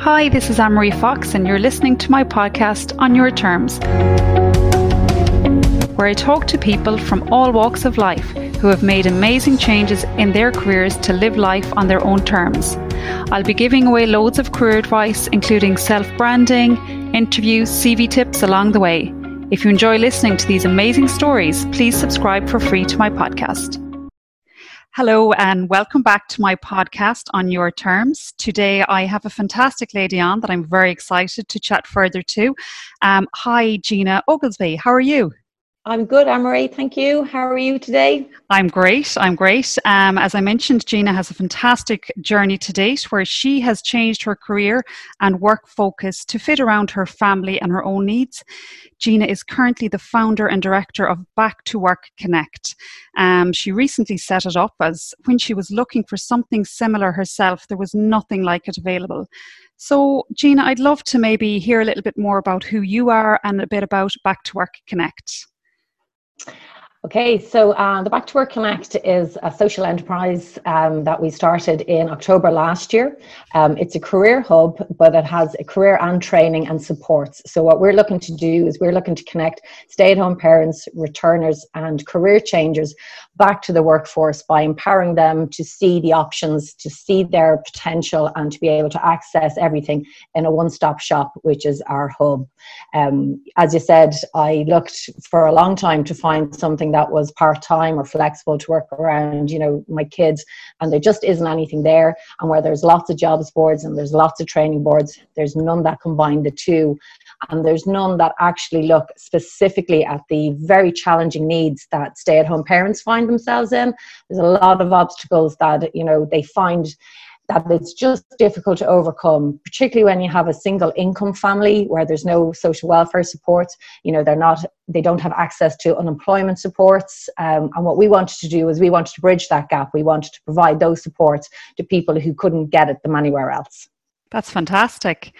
Hi, this is Marie Fox, and you're listening to my podcast On Your Terms, where I talk to people from all walks of life who have made amazing changes in their careers to live life on their own terms. I'll be giving away loads of career advice, including self branding, interviews, CV tips along the way. If you enjoy listening to these amazing stories, please subscribe for free to my podcast. Hello, and welcome back to my podcast on your terms. Today, I have a fantastic lady on that I'm very excited to chat further to. Um, hi, Gina Oglesby. How are you? I'm good, Anne-Marie. Thank you. How are you today? I'm great. I'm great. Um, as I mentioned, Gina has a fantastic journey to date where she has changed her career and work focus to fit around her family and her own needs. Gina is currently the founder and director of Back to Work Connect. Um, she recently set it up as when she was looking for something similar herself, there was nothing like it available. So, Gina, I'd love to maybe hear a little bit more about who you are and a bit about Back to Work Connect. Okay, so uh, the Back to Work Connect is a social enterprise um, that we started in October last year. Um, it's a career hub, but it has a career and training and supports. So, what we're looking to do is we're looking to connect stay at home parents, returners, and career changers back to the workforce by empowering them to see the options, to see their potential, and to be able to access everything in a one stop shop, which is our hub. Um, as you said, I looked for a long time to find something that was part-time or flexible to work around you know my kids and there just isn't anything there and where there's lots of jobs boards and there's lots of training boards there's none that combine the two and there's none that actually look specifically at the very challenging needs that stay-at-home parents find themselves in there's a lot of obstacles that you know they find that it's just difficult to overcome, particularly when you have a single income family where there's no social welfare support. You know, they're not, they don't have access to unemployment supports. Um, and what we wanted to do is we wanted to bridge that gap. We wanted to provide those supports to people who couldn't get it them anywhere else. That's fantastic.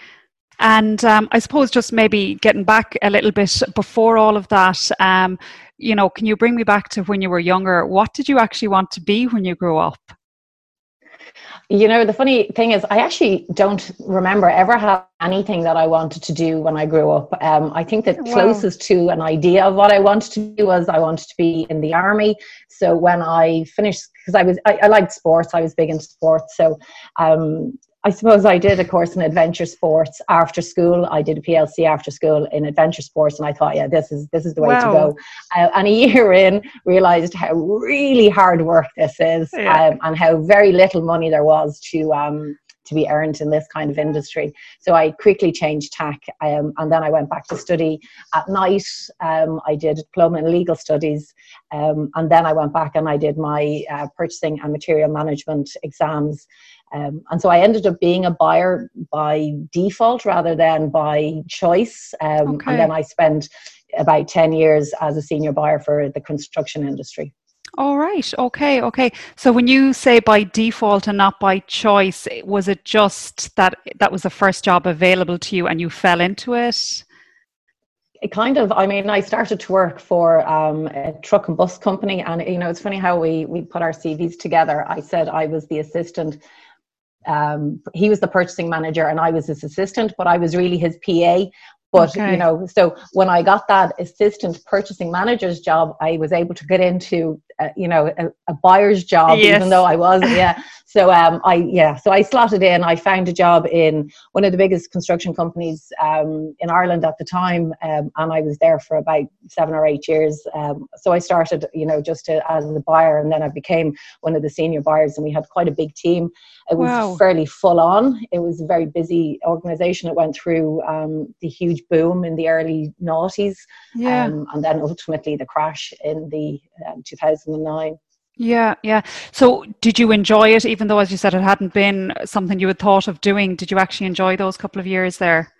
And um, I suppose just maybe getting back a little bit before all of that, um, you know, can you bring me back to when you were younger? What did you actually want to be when you grew up? You know, the funny thing is, I actually don't remember ever having anything that I wanted to do when I grew up. Um, I think the wow. closest to an idea of what I wanted to do was I wanted to be in the army. So when I finished, because I was, I, I liked sports, I was big in sports. So um, I suppose I did a course in adventure sports after school. I did a PLC after school in adventure sports, and I thought, yeah, this is this is the way wow. to go. Uh, and a year in, realized how really hard work this is, yeah. um, and how very little money there was to um, to be earned in this kind of industry. So I quickly changed tack, um, and then I went back to study at night. Um, I did a diploma in legal studies, um, and then I went back and I did my uh, purchasing and material management exams. Um, and so I ended up being a buyer by default rather than by choice. Um, okay. And then I spent about 10 years as a senior buyer for the construction industry. All right. Okay. Okay. So when you say by default and not by choice, was it just that that was the first job available to you and you fell into it? It kind of i mean i started to work for um, a truck and bus company and you know it's funny how we we put our cvs together i said i was the assistant um, he was the purchasing manager and I was his assistant, but I was really his PA. But okay. you know, so when I got that assistant purchasing manager's job, I was able to get into uh, you know a, a buyer's job, yes. even though I was yeah. So um, I yeah, so I slotted in. I found a job in one of the biggest construction companies um, in Ireland at the time, um, and I was there for about seven or eight years. Um, so I started, you know, just to, as a buyer, and then I became one of the senior buyers, and we had quite a big team. It was wow. fairly full on. It was a very busy organization. It went through um, the huge boom in the early noughties, yeah. Um, and then ultimately the crash in the um, 2009. Yeah, yeah. So, did you enjoy it, even though, as you said, it hadn't been something you had thought of doing? Did you actually enjoy those couple of years there?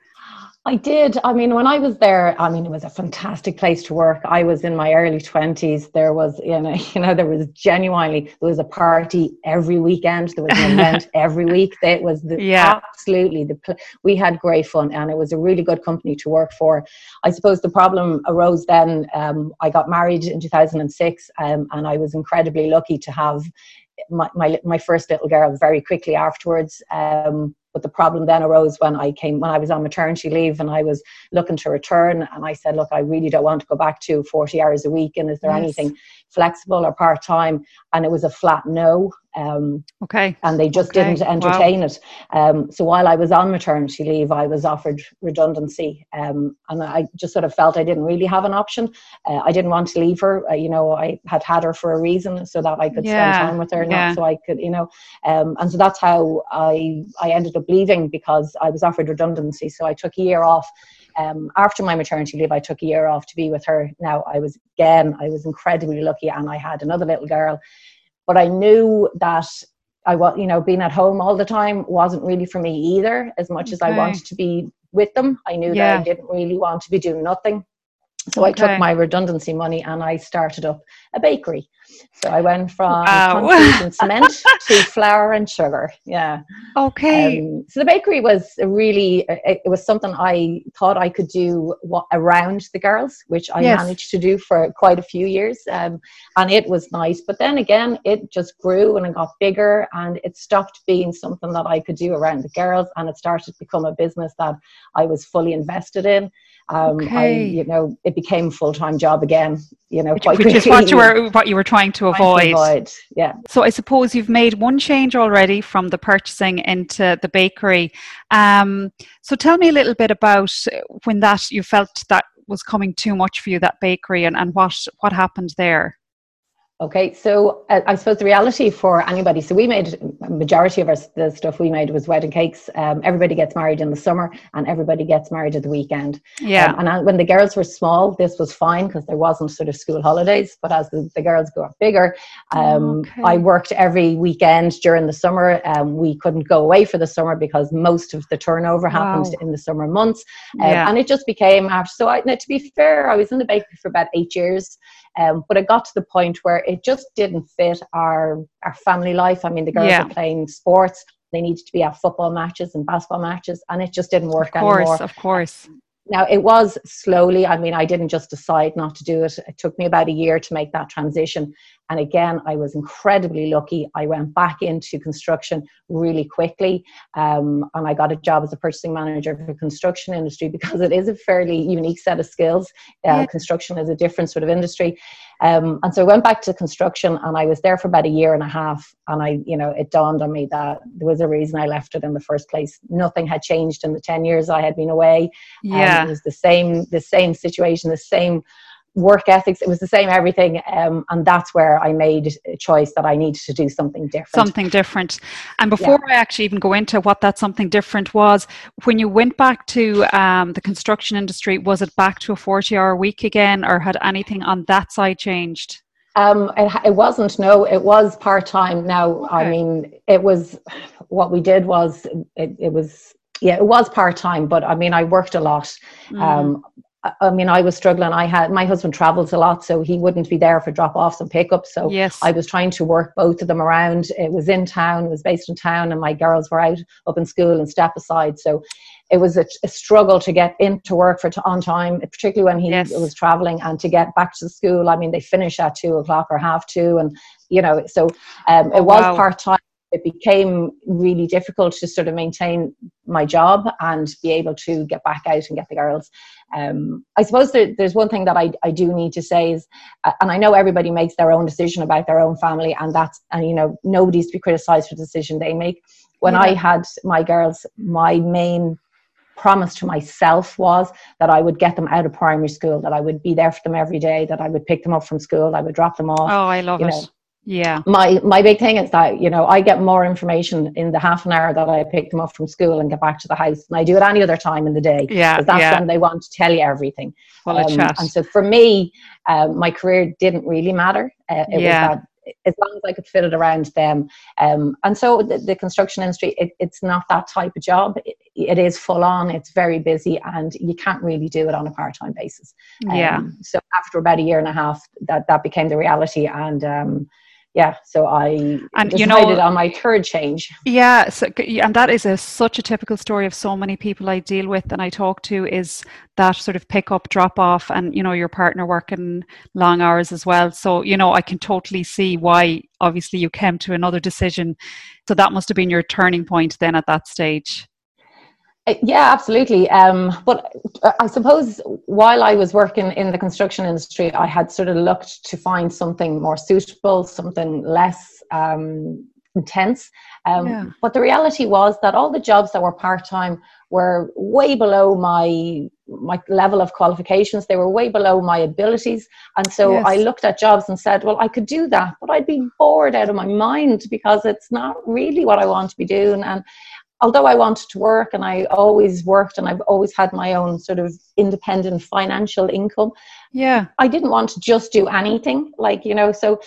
I did. I mean, when I was there, I mean, it was a fantastic place to work. I was in my early twenties. There was, you know, you know, there was genuinely there was a party every weekend. There was an event every week. It was the yeah. absolutely the. We had great fun, and it was a really good company to work for. I suppose the problem arose then. Um, I got married in two thousand and six, um, and I was incredibly lucky to have my, my, my first little girl very quickly afterwards. Um, but the problem then arose when I came when I was on maternity leave and I was looking to return and I said, look, I really don't want to go back to 40 hours a week. And is there yes. anything flexible or part time? And it was a flat no. Um, okay. And they just okay. didn't entertain wow. it. Um, so while I was on maternity leave, I was offered redundancy, um, and I just sort of felt I didn't really have an option. Uh, I didn't want to leave her. Uh, you know, I had had her for a reason, so that I could yeah. spend time with her, yeah. not so I could, you know. Um, and so that's how I I ended up leaving because I was offered redundancy. So I took a year off. Um, after my maternity leave, I took a year off to be with her. Now I was again, I was incredibly lucky, and I had another little girl but I knew that I was, you know, being at home all the time wasn't really for me either. As much okay. as I wanted to be with them, I knew yeah. that I didn't really want to be doing nothing. So okay. I took my redundancy money and I started up a bakery. So I went from wow. concrete and cement to flour and sugar. Yeah. Okay. Um, so the bakery was really, it, it, was something I thought I could do what, around the girls, which I yes. managed to do for quite a few years. Um, and it was nice. But then again, it just grew and it got bigger and it stopped being something that I could do around the girls and it started to become a business that I was fully invested in um, okay. I, you know, it became a full time job again. You know, which, which is what you were what you were trying to avoid. To avoid. Yeah. So I suppose you've made one change already from the purchasing into the bakery. Um, so tell me a little bit about when that you felt that was coming too much for you that bakery and, and what what happened there. Okay, so uh, I suppose the reality for anybody, so we made a majority of our, the stuff we made was wedding cakes. Um, everybody gets married in the summer and everybody gets married at the weekend. Yeah. Um, and I, when the girls were small, this was fine because there wasn't sort of school holidays. But as the, the girls got bigger, um, okay. I worked every weekend during the summer. Um, we couldn't go away for the summer because most of the turnover happened wow. in the summer months. Um, yeah. And it just became after. So I, now, to be fair, I was in the bakery for about eight years. Um, but it got to the point where it just didn't fit our our family life. I mean, the girls yeah. are playing sports; they needed to be at football matches and basketball matches, and it just didn't work of course, anymore. Of course, now it was slowly i mean i didn't just decide not to do it it took me about a year to make that transition and again i was incredibly lucky i went back into construction really quickly um, and i got a job as a purchasing manager for the construction industry because it is a fairly unique set of skills uh, yeah. construction is a different sort of industry um, and so I went back to construction and I was there for about a year and a half. And I, you know, it dawned on me that there was a reason I left it in the first place. Nothing had changed in the 10 years I had been away. Yeah. Um, it was the same, the same situation, the same work ethics it was the same everything um, and that's where i made a choice that i needed to do something different something different and before yeah. i actually even go into what that something different was when you went back to um, the construction industry was it back to a 40 hour week again or had anything on that side changed um, it, it, wasn't. No, it was part time. Now, okay. I mean, it was what we did was it, it was yeah, it was part time. But I mean, I worked a lot. Mm. I mean, I was struggling. I had my husband travels a lot, so he wouldn't be there for drop offs and pickups. So yes. I was trying to work both of them around. It was in town, it was based in town, and my girls were out up in school and Stepaside. So it was a, a struggle to get into work for t- on time, particularly when he yes. was traveling, and to get back to school. I mean, they finish at two o'clock or half two, and you know, so um, it oh, was wow. part time it became really difficult to sort of maintain my job and be able to get back out and get the girls. Um, I suppose there, there's one thing that I, I do need to say is, uh, and I know everybody makes their own decision about their own family, and that's, and you know, nobody's to be criticized for the decision they make. When yeah. I had my girls, my main promise to myself was that I would get them out of primary school, that I would be there for them every day, that I would pick them up from school, I would drop them off. Oh, I love it. Know, yeah my my big thing is that you know i get more information in the half an hour that i pick them up from school and get back to the house and i do it any other time in the day yeah that's yeah. when they want to tell you everything well, um, and so for me um, my career didn't really matter uh, it yeah. was that as long as I could fit it around them. Um, and so the, the construction industry, it, it's not that type of job. It, it is full on, it's very busy, and you can't really do it on a part time basis. Um, yeah. So after about a year and a half, that, that became the reality. And um, yeah, so I And, decided you know- on my third change. Yeah, so, and that is a, such a typical story of so many people I deal with and I talk to is that sort of pick up, drop off, and you know your partner working long hours as well. So you know I can totally see why. Obviously, you came to another decision. So that must have been your turning point then at that stage. Uh, Yeah, absolutely. Um, but uh, I suppose while I was working in the construction industry, I had sort of looked to find something more suitable, something less um, intense. Um, Yeah. But the reality was that all the jobs that were part time were way below my my level of qualifications. They were way below my abilities, and so Yes. I looked at jobs and said, "Well, I could do that, but I'd be bored out of my mind because it's not really what I want to be doing." And although I wanted to work and I always worked and I've always had my own sort of independent financial income, Yeah, I didn't want to just do anything. Like, you know, so,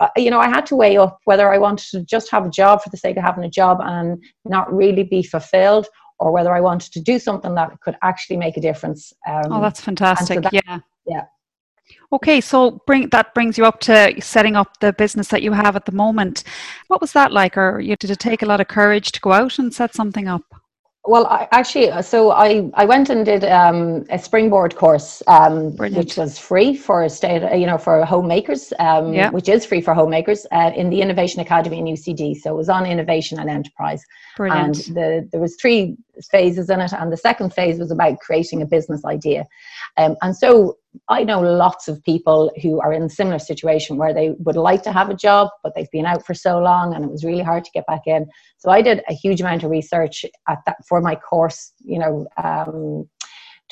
uh, you know, I had to weigh up whether I wanted to just have a job for the sake of having a job and not really be fulfilled or whether I wanted to do something that could actually make a difference. Um, oh, that's fantastic. that- yeah, yeah. Okay, so bring that brings you up to setting up the business that you have at the moment. What was that like, or you, did it take a lot of courage to go out and set something up? Well, I, actually, uh, so I, I went and did um, a springboard course, um, which was free for state, uh, you know, for homemakers, um, Yeah. which is free for homemakers uh, in the Innovation Academy in UCD. So it was on innovation and enterprise, Brilliant. and the there was three phases in it, and the second phase was about creating a business idea. Um, and so I know lots of people who are in a similar situation where they would like to have a job, but they've been out for so long, and it was really hard to get back in. So I did a huge amount of research at that for my course, you know, um,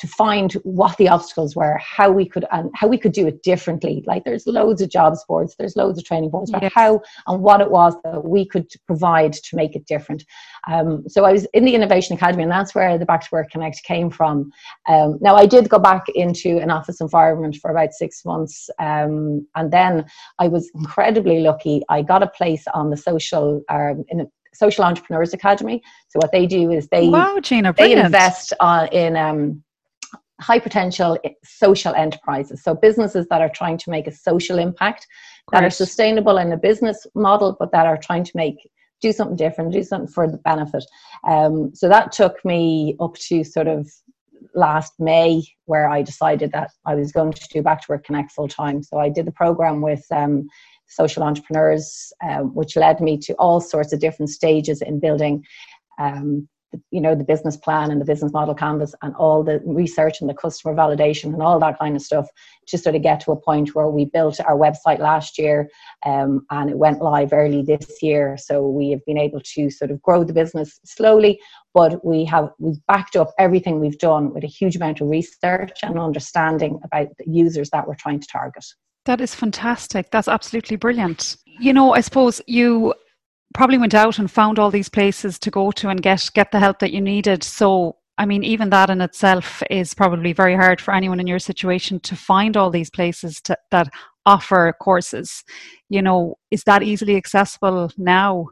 to find what the obstacles were, how we could and how we could do it differently. Like there's loads of jobs boards, there's loads of training boards, but Yes. how and what it was that we could provide to make it different. Um, so I was in the Innovation Academy, and that's where the Back to Work Connect came from. Um, now I did go back into an office environment for about six months, um, and then I was incredibly lucky. I got a place on the social um, in a social entrepreneurs academy. So what they do is they wow, Gina, they invest in um, high potential social enterprises. So businesses that are trying to make a social impact, that are sustainable in a business model, but that are trying to make do something different, do something for the benefit. Um, so that took me up to sort of last May, where I decided that I was going to do Back to Work Connect full time. So I did the program with um, social entrepreneurs, um, which led me to all sorts of different stages in building um, you know the business plan and the business model canvas and all the research and the customer validation and all that kind of stuff to sort of get to a point where we built our website last year um, and it went live early this year so we have been able to sort of grow the business slowly but we have we've backed up everything we've done with a huge amount of research and understanding about the users that we're trying to target That is fantastic. That's absolutely brilliant. You know, I suppose you probably went out and found all these places to go to and get get the help that you needed. So, I mean, even that in itself is probably very hard for anyone in your situation to find all these places to, that offer courses. You know, is that easily accessible now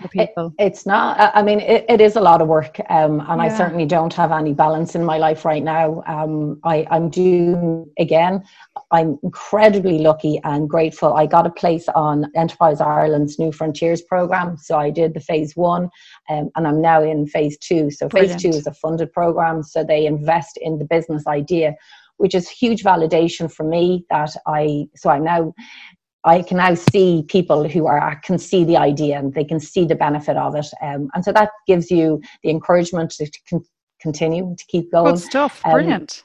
for people? It's not. I- mean, it, it is a lot of work, um, and I certainly don't have any balance in my life right now. Um, I, I'm due again. I'm incredibly lucky and grateful. I got a place on Enterprise Ireland's New Frontiers program, so I did the phase one, um, and I'm now in phase two. So phase two is a funded program, so they invest in the business idea, which is huge validation for me that I. So I'm now I can now see people who are can see the idea and they can see the benefit of it, um, and so that gives you the encouragement to, to con- continue to keep going. Good stuff. um, Brilliant.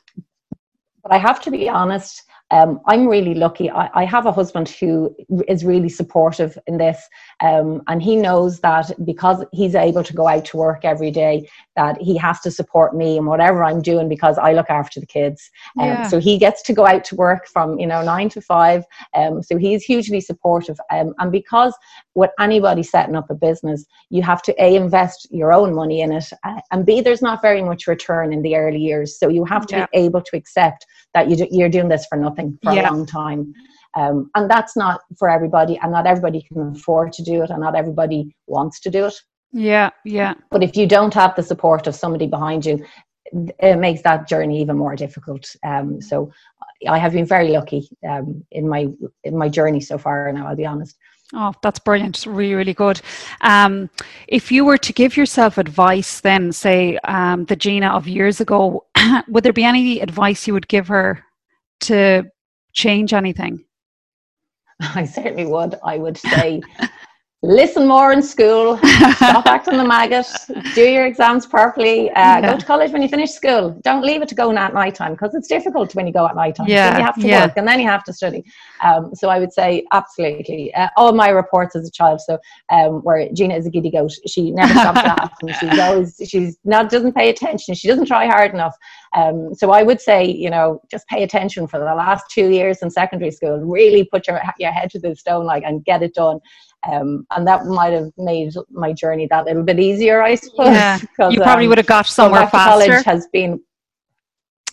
But I have to be honest. Um, I'm really lucky. I, I have a husband who is really supportive in this, um, and he knows that because he's able to go out to work every day, that he has to support me in whatever I'm doing because I look after the kids. Um, Yeah. So he gets to go out to work from you know nine to five. Um, so he's hugely supportive, um, and because with anybody setting up a business, you have to a invest your own money in it, uh, and b there's not very much return in the early years. So you have to Yeah. be able to accept that you do, you're doing this for nothing for Yeah. a long time. Um, and that's not for everybody, and not everybody can afford to do it, and not everybody wants to do it. Yeah, yeah. But if you don't have the support of somebody behind you, it makes that journey even more difficult. Um, so I have been very lucky um, in my in my journey so far. Now I'll be honest. Oh, that's brilliant. Really, really good. Um, if you were to give yourself advice, then say um, the Gina of years ago, would there be any advice you would give her to change anything? I certainly would. I would say listen more in school, stop acting the maggot, do your exams properly, uh, yeah. go to college when you finish school. Don't leave it to go at night time because it's difficult when you go at night time. Yeah. you have to yeah. work and then you have to study. Um, so I would say absolutely. Uh, all my reports as a child, so um, where Gina is a giddy goat, she never stops laughing. She's always, she's not, doesn't pay attention. She doesn't try hard enough. Um, so I would say, you know, just pay attention for the last two years in secondary school. Really put your, your head to the stone like and get it done. Um, and that might have made my journey that little bit easier, I suppose. Yeah, you probably um, would have got somewhere faster. College has been.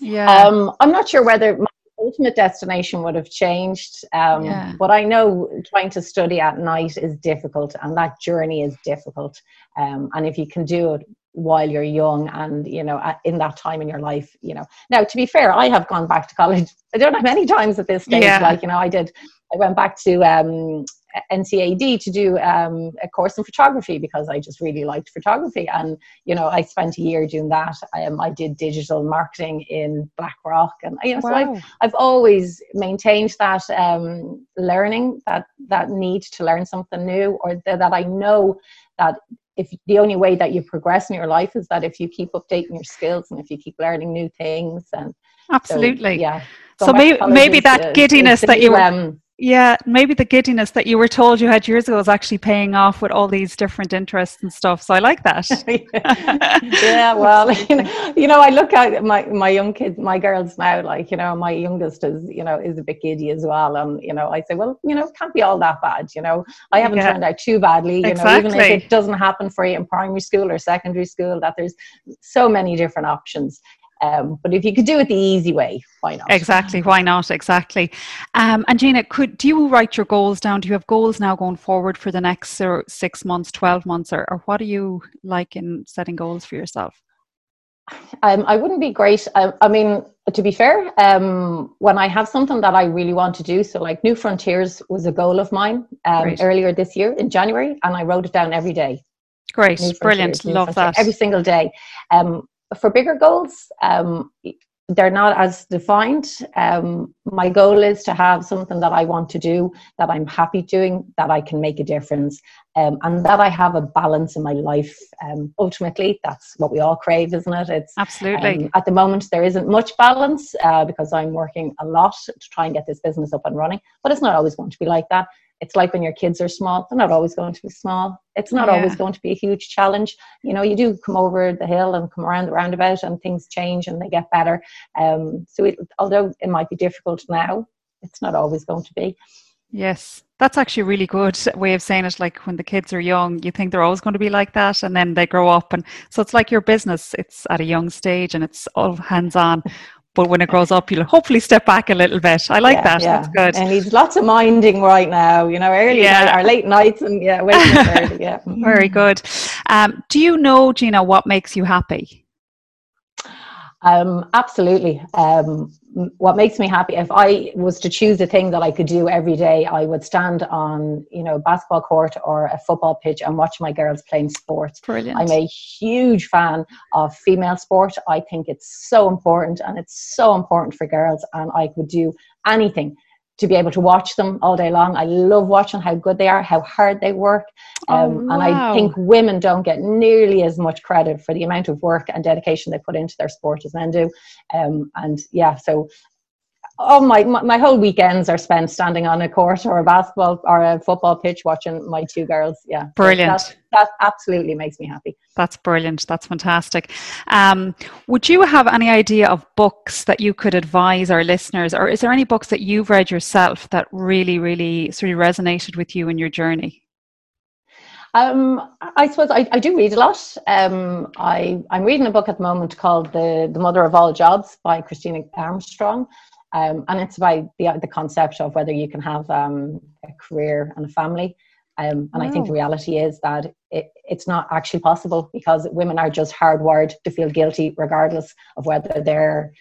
Yeah. Um, I'm not sure whether my ultimate destination would have changed, um, yeah. but I know trying to study at night is difficult, and that journey is difficult. Um, and if you can do it while you're young and you know in that time in your life you know now to be fair i have gone back to college i don't have many times at this stage yeah. like you know i did i went back to um NCAD to do um, a course in photography because I just really liked photography. And, you know, I spent a year doing that. Um, I did digital marketing in Blackrock. And, you know, wow. so I've, I've always maintained that um, learning, that, that need to learn something new, or th- that I know that if the only way that you progress in your life is that if you keep updating your skills and if you keep learning new things and absolutely so, yeah so, so maybe maybe that giddiness that you um, yeah, maybe the giddiness that you were told you had years ago is actually paying off with all these different interests and stuff. So I like that. yeah, well, you know, you know, I look at my my young kids, my girls now. Like, you know, my youngest is, you know, is a bit giddy as well, and you know, I say, well, you know, it can't be all that bad. You know, I haven't yeah. turned out too badly. You exactly. know, even if it doesn't happen for you in primary school or secondary school, that there's so many different options. Um, but if you could do it the easy way, why not? Exactly, why not? Exactly. Um, and Gina, could do you write your goals down? Do you have goals now going forward for the next six months, twelve months, or, or what do you like in setting goals for yourself? Um, I wouldn't be great. I, I mean, to be fair, um, when I have something that I really want to do, so like New Frontiers was a goal of mine um, earlier this year in January, and I wrote it down every day. Great, brilliant, love that. Every single day. Um, for bigger goals, um, they're not as defined. Um, my goal is to have something that I want to do, that I'm happy doing, that I can make a difference, um, and that I have a balance in my life. Um, ultimately, that's what we all crave, isn't it? It's absolutely. Um, at the moment, there isn't much balance uh, because I'm working a lot to try and get this business up and running, but it's not always going to be like that it's like when your kids are small they're not always going to be small. It's not yeah. always going to be a huge challenge. You know you do come over the hill and come around the roundabout and things change and they get better. Um, so it, although it might be difficult now it's not always going to be. Yes that's actually a really good way of saying it. Like when the kids are young you think they're always going to be like that and then they grow up and so it's like your business. It's at a young stage and it's all hands on but when it grows up, you'll hopefully step back a little bit. I like yeah, that. Yeah. That's good. And he's lots of minding right now, you know, early yeah. night, or late nights and yeah, waking up early. Yeah. Very good. Um, do you know, Gina, what makes you happy? Um, absolutely. Um, what makes me happy, if I was to choose a thing that I could do every day, I would stand on, you know, basketball court or a football pitch and watch my girls playing sports. Brilliant. I'm a huge fan of female sport. I think it's so important and it's so important for girls and I could do anything to be able to watch them all day long. I love watching how good they are, how hard they work. Oh, um, oh, wow. And I think women don't get nearly as much credit for the amount of work and dedication they put into their sport as men do. Um, and yeah, so oh my, my, my whole weekends are spent standing on a court or a basketball or a football pitch watching my two girls. Yeah. Brilliant. that, that absolutely makes me happy. That's brilliant. That's fantastic. Um, would you have any idea of books that you could advise our listeners or is there any books that you've read yourself that really really sort of resonated with you in your journey? Um, I suppose I, I, do read a lot. Um, I, am reading a book at the moment called the, the Mother of All Jobs by Christine Armstrong. Um, and it's about the, the concept of whether you can have um, a career and a family. Um, and wow. I think the reality is that it, it's not actually possible because women are just hardwired to feel guilty regardless of whether they're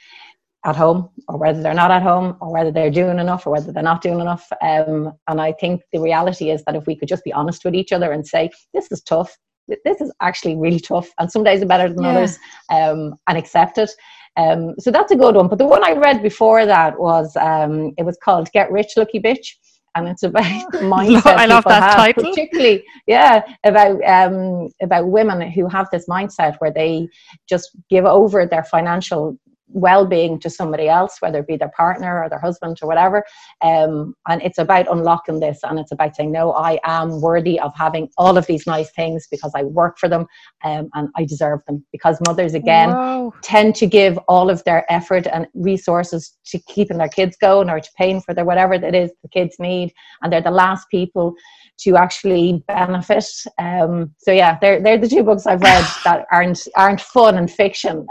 at home or whether they're not at home or whether they're doing enough or whether they're not doing enough. Um, and I think the reality is that if we could just be honest with each other and say, this is tough, this is actually really tough, and some days are better than yeah. others, um, and accept it. Um, so that's a good one. But the one I read before that was um, it was called "Get Rich, Lucky Bitch," and it's about the mindset. I love that have, title. Particularly, yeah, about um, about women who have this mindset where they just give over their financial well-being to somebody else whether it be their partner or their husband or whatever um, and it's about unlocking this and it's about saying no i am worthy of having all of these nice things because i work for them um, and i deserve them because mothers again Whoa. tend to give all of their effort and resources to keeping their kids going or to paying for their whatever that is the kids need and they're the last people to actually benefit. Um, so yeah, they're they're the two books I've read that aren't aren't fun and fiction.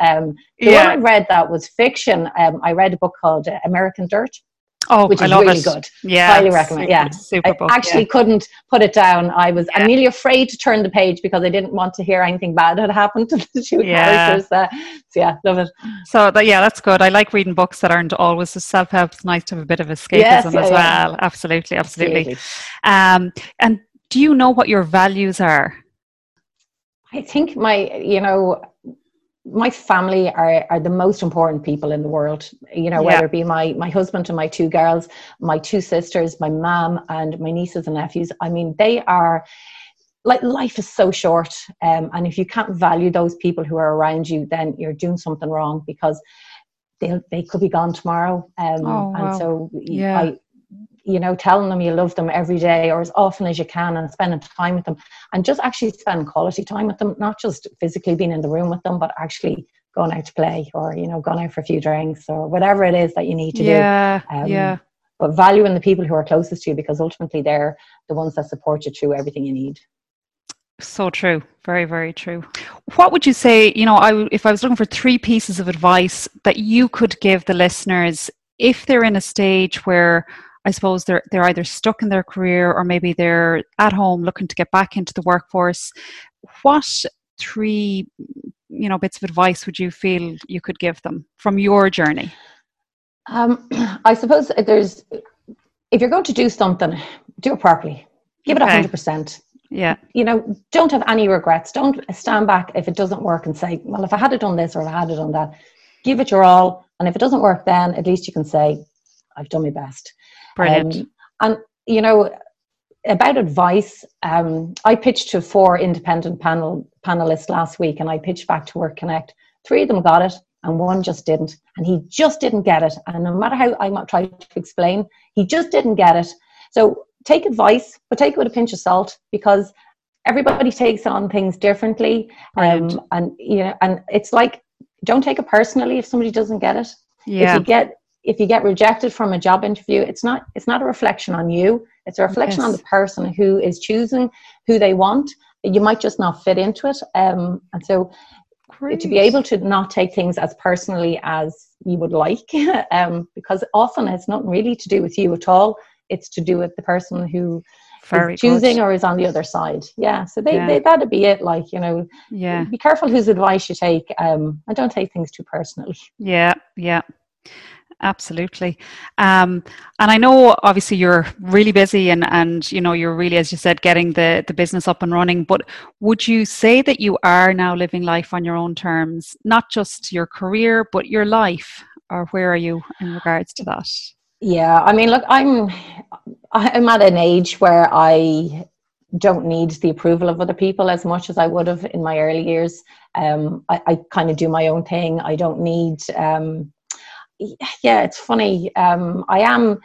The yeah. one I read that was fiction. Um, I read a book called uh, American Dirt. Oh, which is really it. good. Yeah, highly recommend. Yeah, super book, I actually yeah. couldn't put it down. I was yeah. I'm nearly afraid to turn the page because I didn't want to hear anything bad had happened to the two yeah. characters. Uh, so yeah, love it. So that, yeah, that's good. I like reading books that aren't always self help. It's nice to have a bit of escapism yes, as well. Absolutely, absolutely. absolutely. Um, and do you know what your values are? I think my, you know, my family are, are the most important people in the world. You know whether it be my my husband and my two girls my two sisters my mom and my nieces and nephews. I mean they are like life is so short. Um, and if you can't value those people who are around you then you're doing something wrong because they they could be gone tomorrow. Um, oh, wow. and so yeah. I, you know, telling them you love them every day or as often as you can and spending time with them and just actually spend quality time with them, not just physically being in the room with them, but actually going out to play or, you know, going out for a few drinks or whatever it is that you need to yeah, do. Um, yeah. But valuing the people who are closest to you because ultimately they're the ones that support you through everything you need. So true. Very, very true. What would you say, you know, I, if I was looking for three pieces of advice that you could give the listeners if they're in a stage where I suppose they're they're either stuck in their career or maybe they're at home looking to get back into the workforce. What three you know bits of advice would you feel you could give them from your journey? Um, I suppose there's if you're going to do something, do it properly. Give okay. it hundred percent. Yeah. You know, don't have any regrets. Don't stand back if it doesn't work and say, well, if I had it done this or if I had it done that, give it your all. And if it doesn't work, then at least you can say, I've done my best. Brilliant. Um, and, you know, about advice, um, I pitched to four independent panel panelists last week, and I pitched back to Work Connect. Three of them got it, and one just didn't. And he just didn't get it. And no matter how I might try to explain, he just didn't get it. So take advice, but take it with a pinch of salt because everybody takes on things differently. Um, and you know, and it's like don't take it personally if somebody doesn't get it. Yeah. If you get if you get rejected from a job interview it's not it's not a reflection on you. It's a reflection yes. on the person who is choosing who they want. You might just not fit into it. Um, and so Great. to be able to not take things as personally as you would like um, because often it's not really to do with you at all. It's to do with the person who Very is choosing good. or is on the other side. Yeah. So they, yeah. they that'd be it. Like you know yeah. be careful whose advice you take. Um, and don't take things too personally. Yeah. Yeah absolutely um, and i know obviously you're really busy and and you know you're really as you said getting the the business up and running but would you say that you are now living life on your own terms not just your career but your life or where are you in regards to that yeah i mean look i'm i'm at an age where i don't need the approval of other people as much as I would have in my early years. Um, I, I kind of do my own thing. I don't need um, yeah, it's funny. Um, I am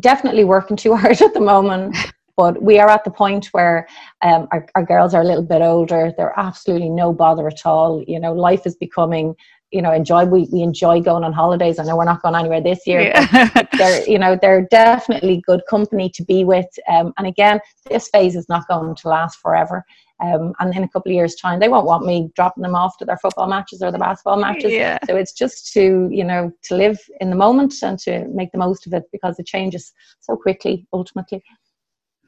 definitely working too hard at the moment, but we are at the point where um, our, our girls are a little bit older. They're absolutely no bother at all. You know, life is becoming you know enjoy we, we enjoy going on holidays i know we're not going anywhere this year yeah. but they're you know they're definitely good company to be with um, and again this phase is not going to last forever um, and in a couple of years' time, they won't want me dropping them off to their football matches or their basketball matches. Yeah. So it's just to, you know, to live in the moment and to make the most of it because it changes so quickly ultimately.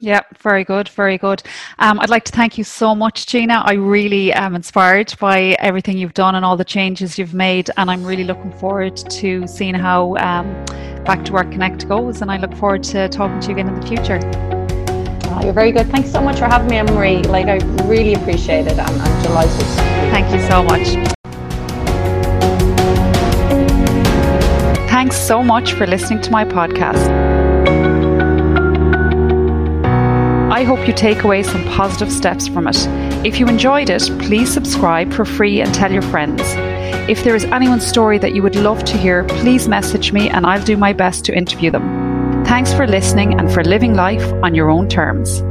Yeah, very good, very good. Um, I'd like to thank you so much, Gina. I really am inspired by everything you've done and all the changes you've made, and I'm really looking forward to seeing how um, Back to Work Connect goes. And I look forward to talking to you again in the future. You're very good. Thanks so much for having me, Anne Marie. Like, I really appreciate it. I'm, I'm delighted. Thank you so much. Thanks so much for listening to my podcast. I hope you take away some positive steps from it. If you enjoyed it, please subscribe for free and tell your friends. If there is anyone's story that you would love to hear, please message me and I'll do my best to interview them. Thanks for listening and for living life on your own terms.